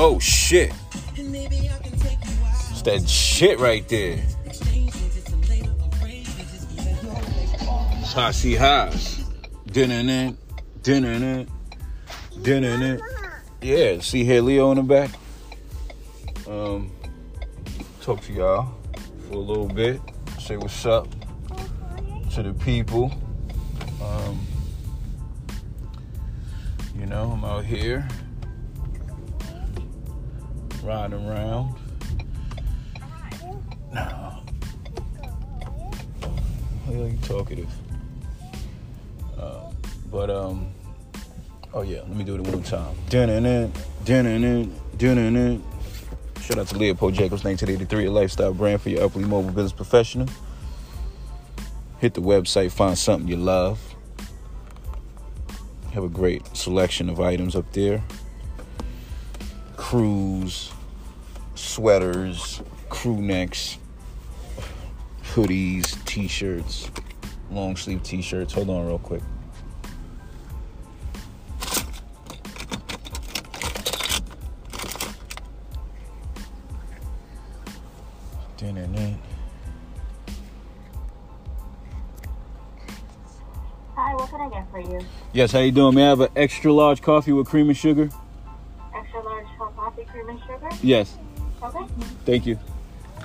Oh shit. It's that shit right there. Hot Seat Haas. Dinner dinner dinner Yeah, see here Leo in the back. Um talk to y'all for a little bit. Say what's up to the people. Um, you know, I'm out here riding around. No. You talkative. Uh, but um, oh yeah, let me do it one time. Dun-dun-dun, dun-dun-dun. Shout out to Leopold Jacobs, 1983, a lifestyle brand for your uply mobile business professional. Hit the website, find something you love. Have a great selection of items up there. Crews, sweaters, crew necks, hoodies, t-shirts, long sleeve t-shirts. Hold on real quick. Hi, what can I get for you? Yes, how you doing? May I have an extra large coffee with cream and sugar? Extra large coffee, cream and sugar? Yes. Okay. Thank you.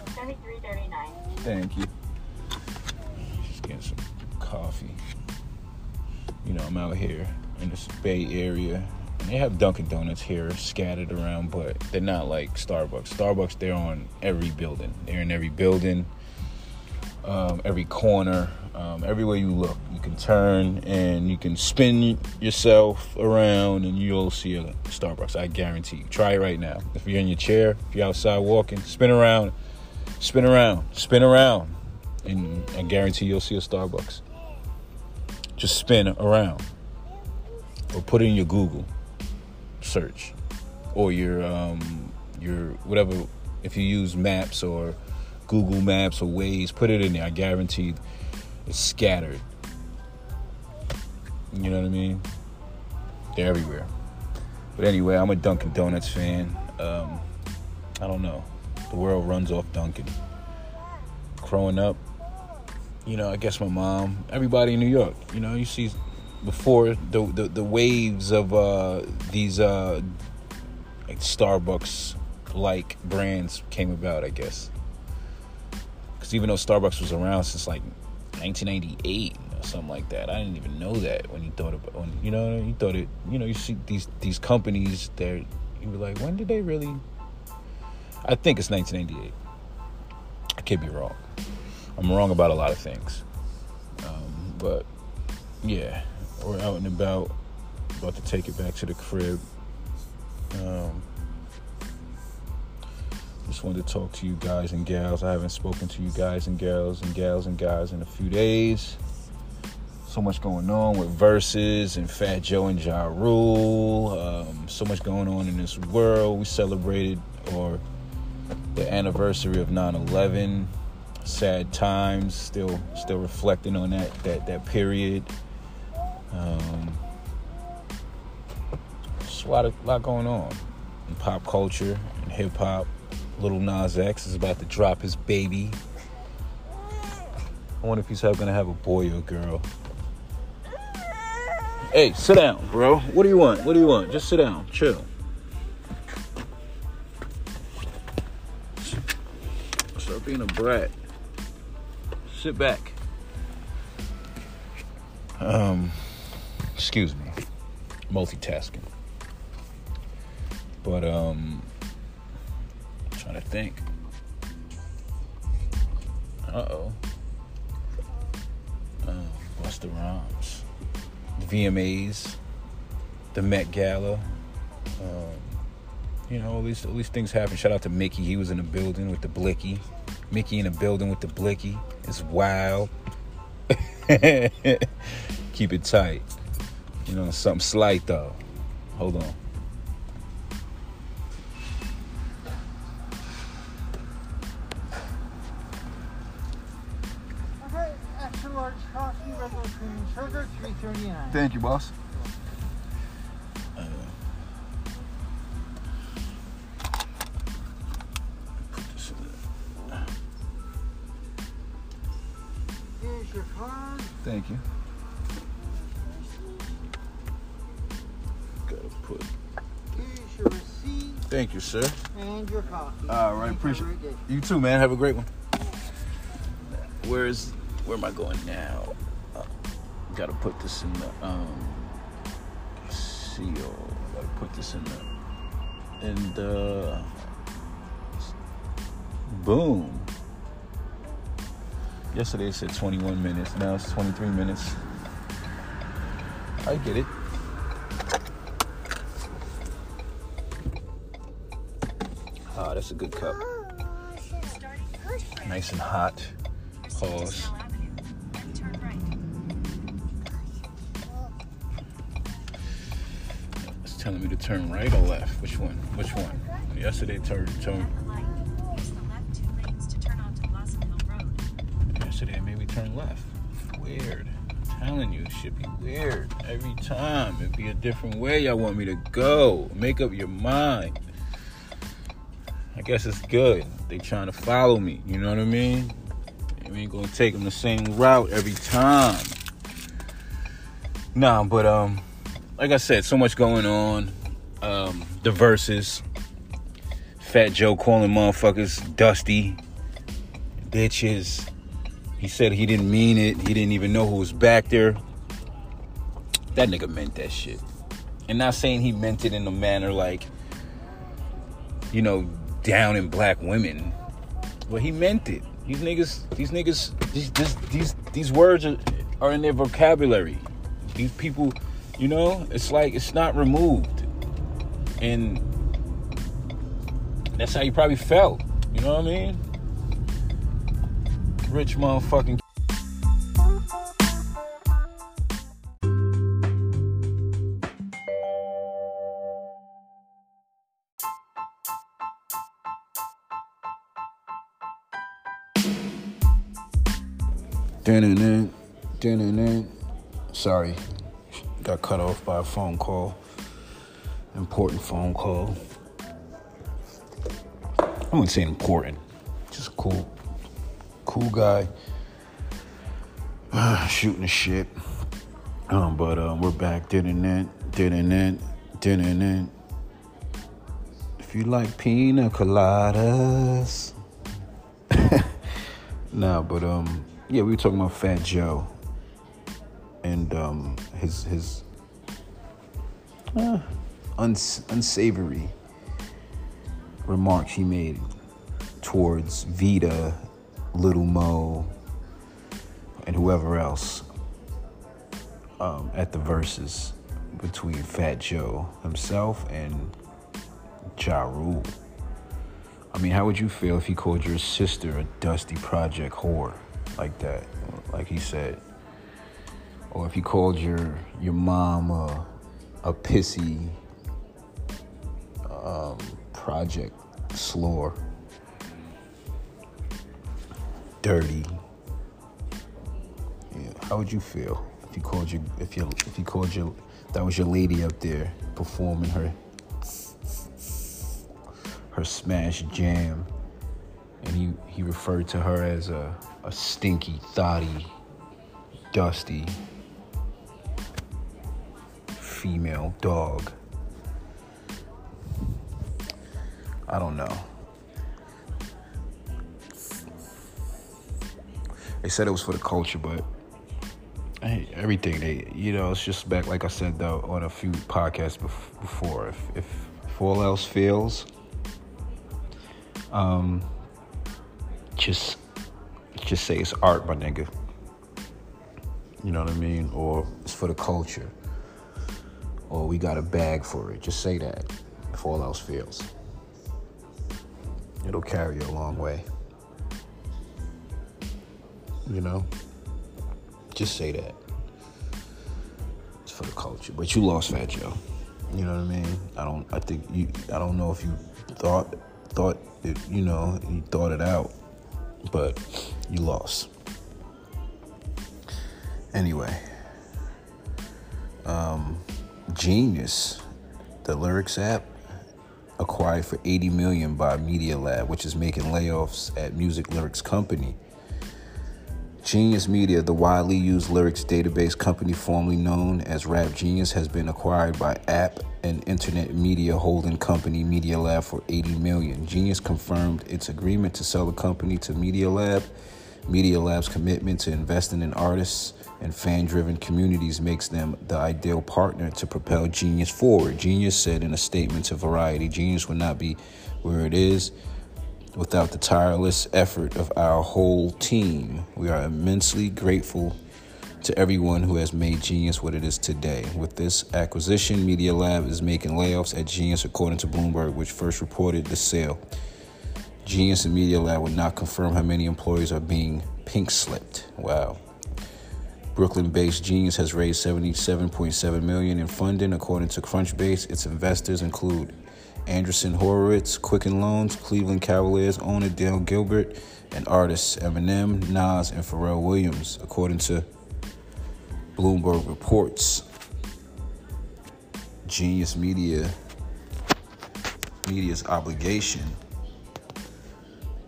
Thirty-three, thirty-nine. Thank you. Just getting some coffee. You know, I'm out here in this Bay Area. And they have Dunkin' Donuts here scattered around, but they're not like Starbucks. Starbucks, they're on every building. They're in every building, um, every corner, um, everywhere you look. You can turn and you can spin yourself around and you'll see a Starbucks. I guarantee you. Try it right now. If you're in your chair, if you're outside walking, spin around, spin around, spin around, and I guarantee you'll see a Starbucks. Just spin around or put in your Google search or your um, your whatever. If you use Maps or Google Maps or Waze, put it in there. I guarantee it's scattered. You know what I mean? They're everywhere. But anyway, I'm a Dunkin' Donuts fan. Um, I don't know. The world runs off Dunkin'. Growing up, you know, I guess my mom, everybody in New York, you know, you see before the the, the waves of uh, these uh, like Starbucks like brands came about, I guess. Because even though Starbucks was around since like 1998 or something like that, I didn't even know that when you thought about when you know you thought it. You know, you see these these companies, they're you were like, when did they really? I think it's 1998. I could be wrong. I'm wrong about a lot of things, um, but yeah, we're out and about, about to take it back to the crib. Um, just wanted to talk to you guys and gals. I haven't spoken to you guys and gals and gals and guys in a few days. So much going on with verses and Fat Joe and Ja Rule. Um, so much going on in this world. We celebrated or the anniversary of 9/11. Sad times. Still, still reflecting on that that that period. Um, just a lot of lot going on in pop culture and hip hop. Lil Nas X is about to drop his baby. I wonder if he's going to have a boy or a girl. Hey, sit down, bro. What do you want? What do you want? Just sit down. Chill. Stop being a brat. Sit back. Um, excuse me. Multitasking. But um trying to think. Uh-oh. Oh, Busta Rhymes. The VMAs. The Met Gala. Um, you know, all these all these things happen. Shout out to Mickey. He was in the building with the blicky. Mickey in the building with the blicky. It's wild. Keep it tight. You know, something slight though. Hold on. Thank you, boss. Thank you. Gotta put. Here's your receipt. Thank you, sir. And your coffee. All right, appreciate it. You too, man. Have a great one. Where is? Where am I going now? Uh, gotta put this in the um seal. Gotta put this in the in the boom. Yesterday it said 21 minutes. Now it's 23 minutes. I get it. Ah, that's a good cup. Nice and hot. Pause. Telling me to turn right or left. Which one? Which one? Yesterday turned turn. Yesterday made me turn left. Weird. I'm telling you, it should be weird every time. It'd be a different way y'all want me to go. Make up your mind. I guess it's good. They trying to follow me. You know what I mean? We ain't gonna take them the same route every time. Nah, but um, like I said, so much going on. Um, the verses. Fat Joe calling motherfuckers dusty bitches. He said he didn't mean it. He didn't even know who was back there. That nigga meant that shit. And not saying he meant it in a manner like, you know, down in black women. But he meant it. These niggas, these niggas, these these these, these words are, are in their vocabulary. These people, you know, it's like it's not removed. And that's how you probably felt. You know what I mean? Rich motherfucking Dun-dun-dun, dun-dun-dun. Sorry, got cut off by a phone call. Important phone call. I wouldn't say important, just cool, cool guy. Shooting the shit. Um, but um, we're back. Dun-dun-dun, dun-dun-dun, dun-dun-dun. If you like pina coladas. Nah, but um, yeah, we were talking about Fat Joe and um, his his uh, uns- unsavory remarks he made towards Vita, Lil' Mo, and whoever else um, at the verses between Fat Joe himself and Ja Rule. I mean, how would you feel if he called your sister a dusty project whore like that, like he said? Or if you called your your mom a, a pissy um, project slore, dirty. Yeah, how would you feel if you called your if you if you called your that was your lady up there performing her her smash jam, and he he referred to her as a a stinky, thotty, dusty female dog. I don't know. They said it was for the culture, but hey, everything they, you know, it's just back like I said though on a few podcasts bef- before. If if, if all else fails, um, just just say it's art, my nigga. You know what I mean? Or it's for the culture. Or we got a bag for it. Just say that. If all else fails, it'll carry you a long way. You know? Just say that. It's for the culture. But you lost Fat Joe. You know what I mean? I don't I think you I don't know if you thought thought it, you know, you thought it out. But you lost. Anyway. Um Genius, the lyrics app, acquired for 80 million by Media Lab, which is making layoffs at Music Lyrics Company. Genius Media, the widely used lyrics database company formerly known as Rap Genius, has been acquired by App and Internet Media holding company Media Lab for 80 million. Genius confirmed its agreement to sell the company to Media Lab. Media Lab's commitment to investing in artists and fan-driven communities makes them the ideal partner to propel Genius forward. Genius said in a statement to Variety, Genius would not be where it is without the tireless effort of our whole team. We are immensely grateful to everyone who has made Genius what it is today. With this acquisition, Media Lab is making layoffs at Genius, according to Bloomberg, which first reported the sale. Genius and Media Lab would not confirm how many employees are being pink slipped. Wow. Brooklyn-based Genius has raised 77.7 million in funding, according to Crunchbase. Its investors include Andreessen Horowitz, Quicken Loans, Cleveland Cavaliers owner Dale Gilbert, and artists Eminem, Nas, and Pharrell Williams, according to Bloomberg reports. Genius Media Media's obligation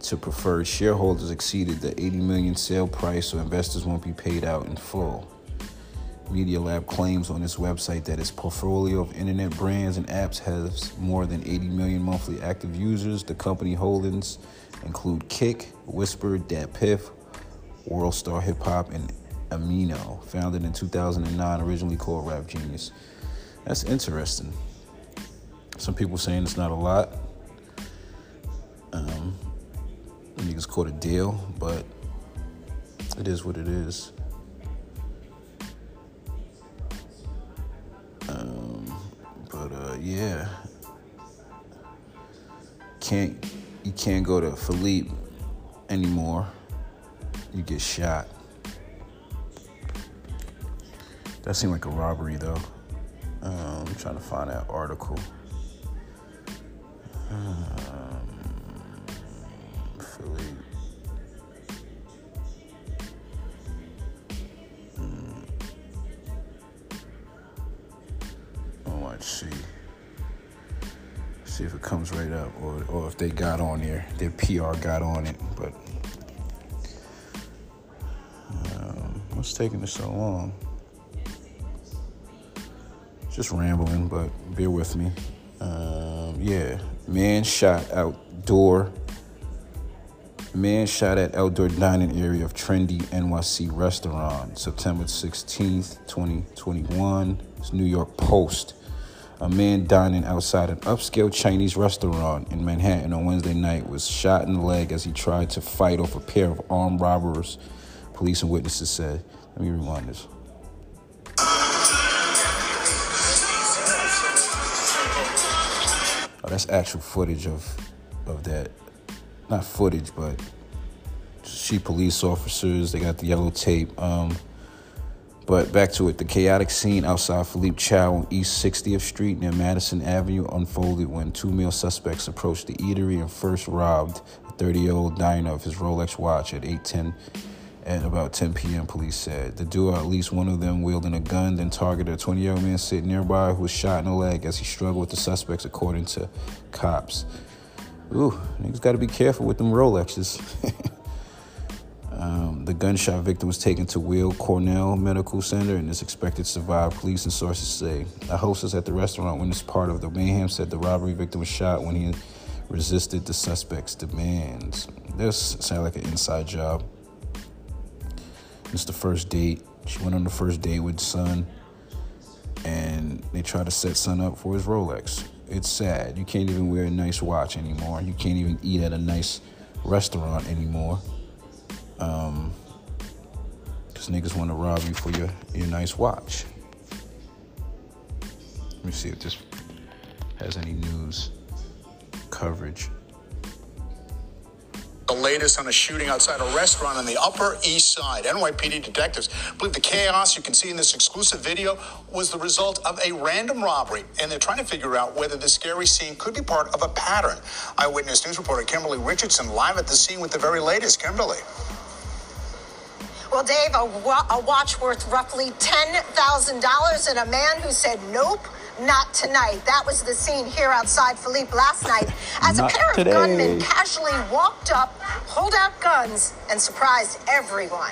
to preferred shareholders exceeded the 80 million sale price, so investors won't be paid out in full. Media Lab claims on its website that its portfolio of internet brands and apps has more than 80 million monthly active users. The company holdings include Kik, Whisper, DatPiff, Worldstar Hip Hop, and Amino, founded in 2009, originally called Rap Genius. That's interesting. Some people saying it's not a lot. Um, niggas caught a deal, but it is what it is. Um, but uh, yeah, can't you can't go to Philippe anymore. You get shot. That seemed like a robbery, though. Um, I'm trying to find that article. Um, they got on there. Their PR got on it, but um, what's taking it so long? Just rambling, but bear with me. Um, yeah, man shot outdoor. Man shot at outdoor dining area of trendy NYC restaurant, September 16th, 2021. It's New York Post. A man dining outside an upscale Chinese restaurant in Manhattan on Wednesday night was shot in the leg as he tried to fight off a pair of armed robbers, police and witnesses said. Let me rewind this. Oh, that's actual footage of of that. Not footage, but see police officers. They got the yellow tape. Um, but back to it. The chaotic scene outside Philippe Chow on East 60th Street near Madison Avenue unfolded when two male suspects approached the eatery and first robbed a 30-year-old diner of his Rolex watch at 8:10 at about 10 p.m. Police said the duo, at least one of them, wielding a gun, then targeted a 20-year-old man sitting nearby who was shot in the leg as he struggled with the suspects, according to cops. Ooh, niggas got to be careful with them Rolexes. um, the gunshot victim was taken to Weill Cornell Medical Center and is expected to survive, police and sources say. A hostess at the restaurant when witnessed part of the mayhem said the robbery victim was shot when he resisted the suspect's demands. This sounds like an inside job. It's the first date. She went on the first date with son, and they tried to set son up for his Rolex. It's sad. You can't even wear a nice watch anymore. You can't even eat at a nice restaurant anymore. Um, because niggas want to rob you for your, your nice watch. Let me see if this has any news coverage. The latest on a shooting outside a restaurant on the Upper East Side. NYPD detectives believe the chaos you can see in this exclusive video was the result of a random robbery, and they're trying to figure out whether the scary scene could be part of a pattern. Eyewitness News reporter Kimberly Richardson live at the scene with the very latest. Kimberly. Well, Dave, a, wa- a watch worth roughly $10,000 and a man who said, nope, not tonight. That was the scene here outside Philippe last night as Not a pair today. of gunmen casually walked up, pulled out guns, and surprised everyone.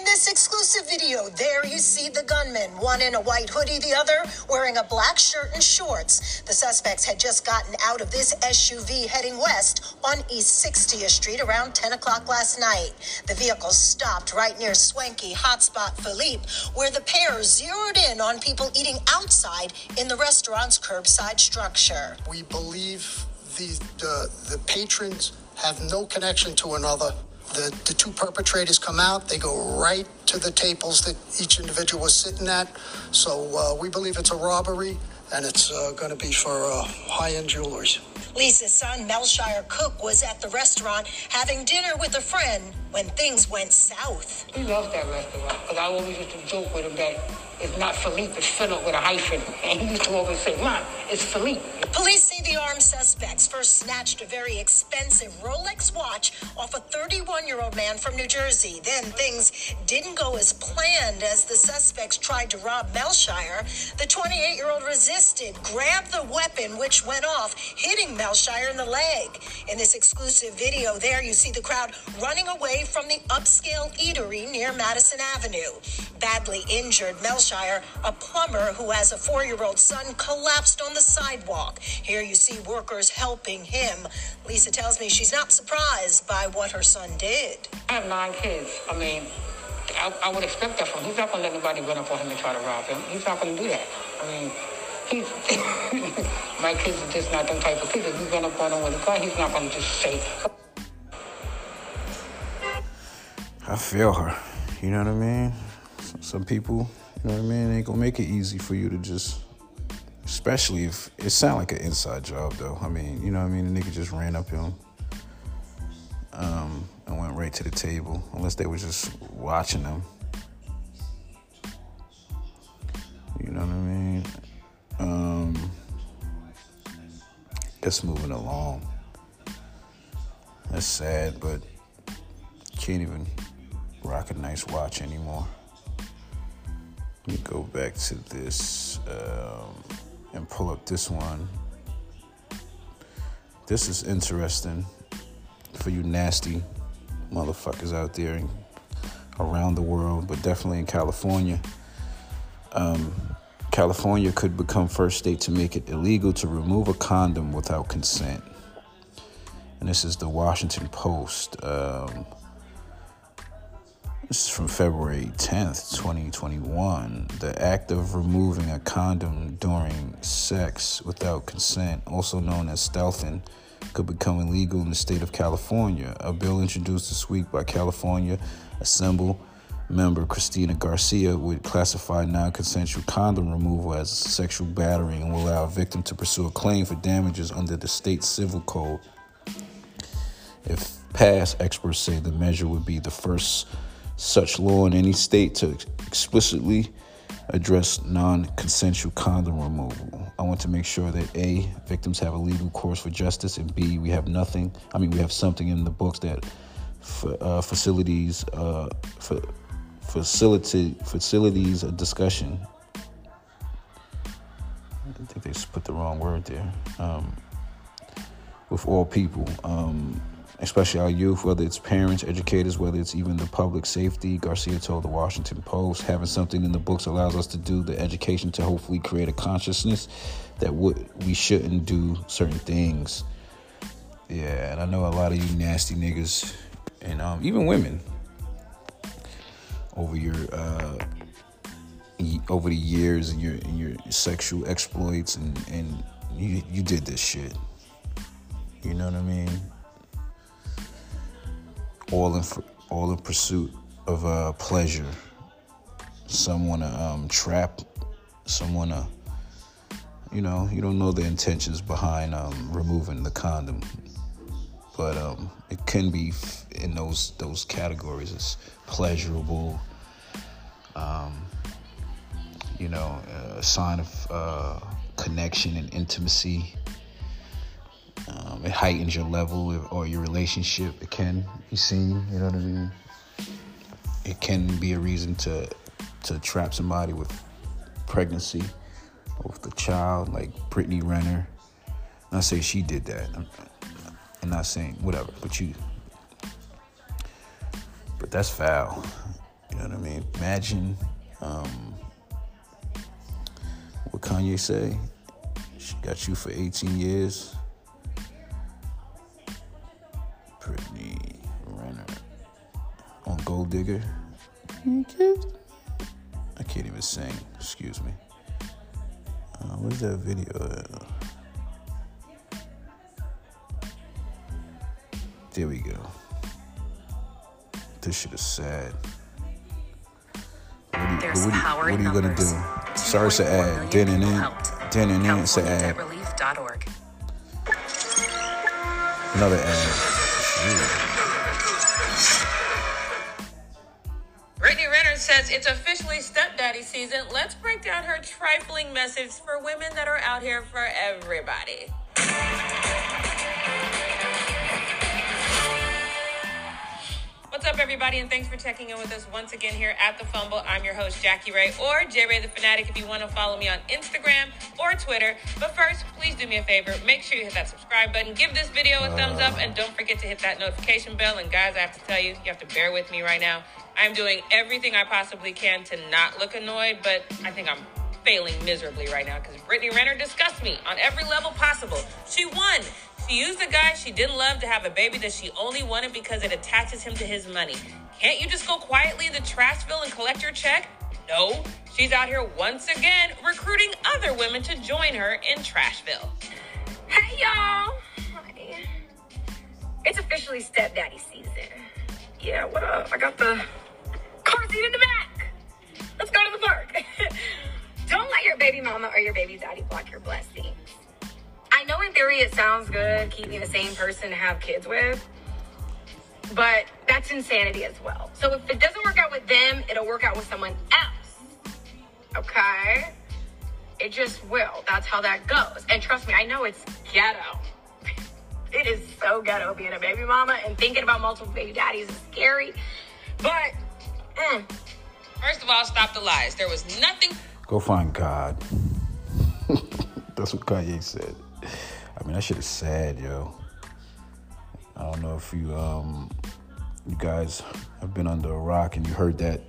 This exclusive video, there you see the gunmen, one in a white hoodie, the other wearing a black shirt and shorts. The suspects had just gotten out of this SUV heading west on East 60th Street around 10 o'clock last night. The vehicle stopped right near swanky hotspot Philippe, where the pair zeroed in on people eating outside in the restaurant's curbside structure. We believe the, the, the patrons have no connection to another. The, the two perpetrators come out, they go right to the tables that each individual was sitting at. So uh, we believe it's a robbery and it's uh, going to be for uh, high end jewelers. Lisa's son, Melshire Cook, was at the restaurant having dinner with a friend when things went south. He loves that restaurant because I always used to joke with him that it's not Philippe, it's Philip with a hyphen. And he used to always say, Mom, it's Philippe. Police say the armed suspects first snatched a very expensive Rolex watch off a 31 year old man from New Jersey. Then things didn't go as planned as the suspects tried to rob Melshire. The 28 year old resisted, grabbed the weapon, which went off, hitting Melshire in the leg. In this exclusive video, there you see the crowd running away from the upscale eatery near Madison Avenue. Badly injured, Melshire, a plumber who has a four year old son, collapsed on the sidewalk. Here you see workers helping him. Lisa tells me she's not surprised by what her son did. I have nine kids. I mean, I, I would expect that from him. He's not going to let anybody run up on him and try to rob him. He's not going to do that. I mean, he's my kids are just not them type of kids. If you run up on him with a gun, he's not going to just say, I feel her. You know what I mean? Some people, you know what I mean, ain't gonna make it easy for you to just, especially if it sound like an inside job though. I mean, you know what I mean? The nigga just ran up him, um, and went right to the table, unless they was just watching them. You know what I mean? Um, it's moving along. That's sad, but can't even rock a nice watch anymore. Let me go back to this um, and pull up this one. This is interesting for you nasty motherfuckers out there in, around the world, but definitely in California. Um, California could become first state to make it illegal to remove a condom without consent. And this is the Washington Post. Um, this is from February 10th, 2021. The act of removing a condom during sex without consent, also known as stealthing, could become illegal in the state of California. A bill introduced this week by California Assembly member Cristina Garcia would classify non consensual condom removal as sexual battery and will allow a victim to pursue a claim for damages under the state civil code. If passed, experts say the measure would be the first such law in any state to explicitly address non consensual condom removal. I want to make sure that A, victims have a legal course for justice, and B, we have nothing, I mean, we have something in the books that uh, facilities, uh, for, facility, facilities a discussion. I think they just put the wrong word there. Um, with all people. Um, especially our youth, whether it's parents, educators, whether it's even the public safety. Garcia told the Washington Post, having something in the books allows us to do the education to hopefully create a consciousness that we shouldn't do certain things. Yeah, and I know a lot of you nasty niggas, and um, even women, over your uh, over the years and your and your sexual exploits, and and you you did this shit. You know what I mean? All in all in pursuit of uh, pleasure. Some want to um, trap. Some want to, you know, you don't know the intentions behind um, removing the condom, but um, it can be in those those categories. It's pleasurable. Um, you know, a sign of uh, connection and intimacy. Um, it heightens your level or your relationship. It can be seen. You know what I mean? It can be a reason to to trap somebody with pregnancy or with a child, like Brittany Renner. Not say she did that. I'm, I'm not saying whatever, but you. But that's foul. You know what I mean? imagine um, what Kanye say? She got you for 18 years. Digger. I can't even sing. Excuse me. Uh, where's that video? At? There we go. This shit is sad. What are you, There's what are you- power what in are you gonna do? Sorry, it's an 2.4 ad. million Then and people then, then and then it's an ad. Another ad. Stepdaddy season. Let's break down her trifling message for women that are out here for everybody. What's up, everybody, and thanks for checking in with us once again here at The Fumble. I'm your host, Jackie Ray, or J Ray the Fanatic if you want to follow me on Instagram or Twitter. But first, please do me a favor. Make sure you hit that subscribe button, give this video a thumbs up, and don't forget to hit that notification bell. And guys, I have to tell you, you have to bear with me right now. I'm doing everything I possibly can to not look annoyed, but I think I'm failing miserably right now because Brittany Renner disgusts me on every level possible. She won. She used a guy she didn't love to have a baby that she only wanted because it attaches him to his money. Can't you just go quietly to Trashville and collect your check? No. She's out here once again recruiting other women to join her in Trashville. Hey y'all! Hi. It's officially stepdaddy season. Yeah, what up? I got the seat in the back. Let's go to the park. Don't let your baby mama or your baby daddy block your blessings. I know in theory it sounds good keeping the same person to have kids with, but that's insanity as well. So if it doesn't work out with them, it'll work out with someone else. Okay? It just will. That's how that goes. And trust me, I know it's ghetto. It is so ghetto being a baby mama and thinking about multiple baby daddies is scary. But mm, First of all, stop the lies. There was nothing Go find God. That's what Kanye said. I mean, that shit is sad, yo. I don't know if you um you guys have been under a rock and you heard that,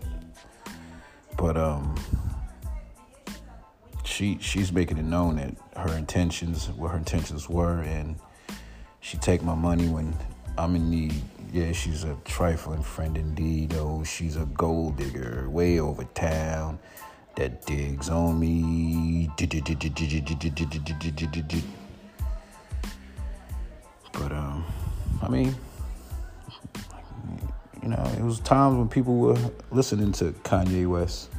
but um she she's making it known that her intentions, what her intentions were, and she take my money when I'm in need. Yeah, she's a trifling friend indeed. Oh, she's a gold digger way over town that digs on me. But um, I mean, you know, it was times when people were listening to Kanye West.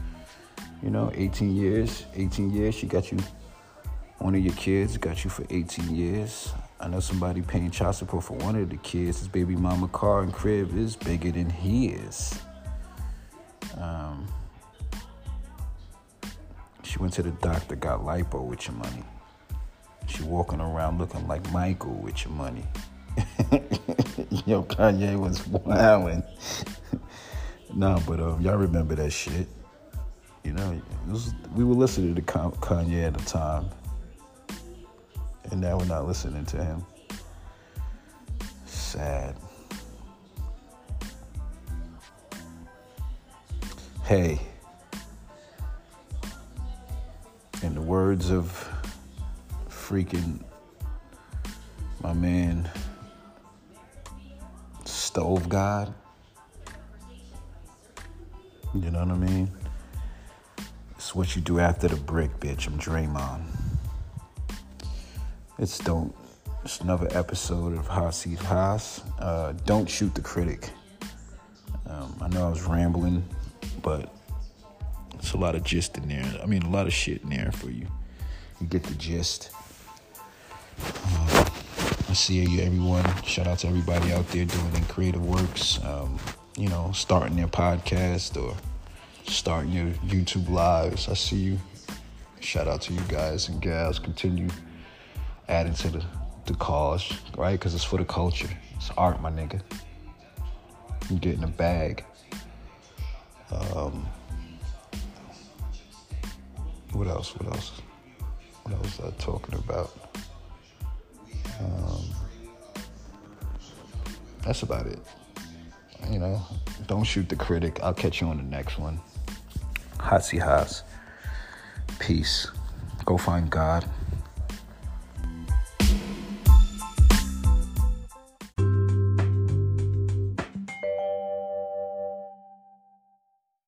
You know, 18 years, 18 years, she got you. One of your kids got you for 18 years. I know somebody paying child support for one of the kids. His baby mama car and crib is bigger than his. Um, she went to the doctor, got lipo with your money. She walking around looking like Michael with your money. Yo, Kanye was wilding. nah, but um, y'all remember that shit. You know, was, we were listening to Ka- Kanye at the time, and now we're not listening to him. Sad. Hey, in the words of freaking my man Stove God, you know what I mean? It's what you do after the brick, bitch. I'm Draymond. It's don't. It's another episode of Hot Seat Haas. Uh, don't shoot the critic. Um, I know I was rambling, but it's a lot of gist in there. I mean, a lot of shit in there for you. You get the gist. Um, I see you, everyone. Shout out to everybody out there doing their creative works. Um, you know, starting their podcast or starting your YouTube lives. I see you. Shout out to you guys and gals. Continue adding to the, the cause, right? Because it's for the culture. It's art, my nigga. You get in a bag. Um, what else? What else? What else was I talking about? Um, that's about it. You know, don't shoot the critic. I'll catch you on the next one. Hot Seat Haas. Peace. Go find God.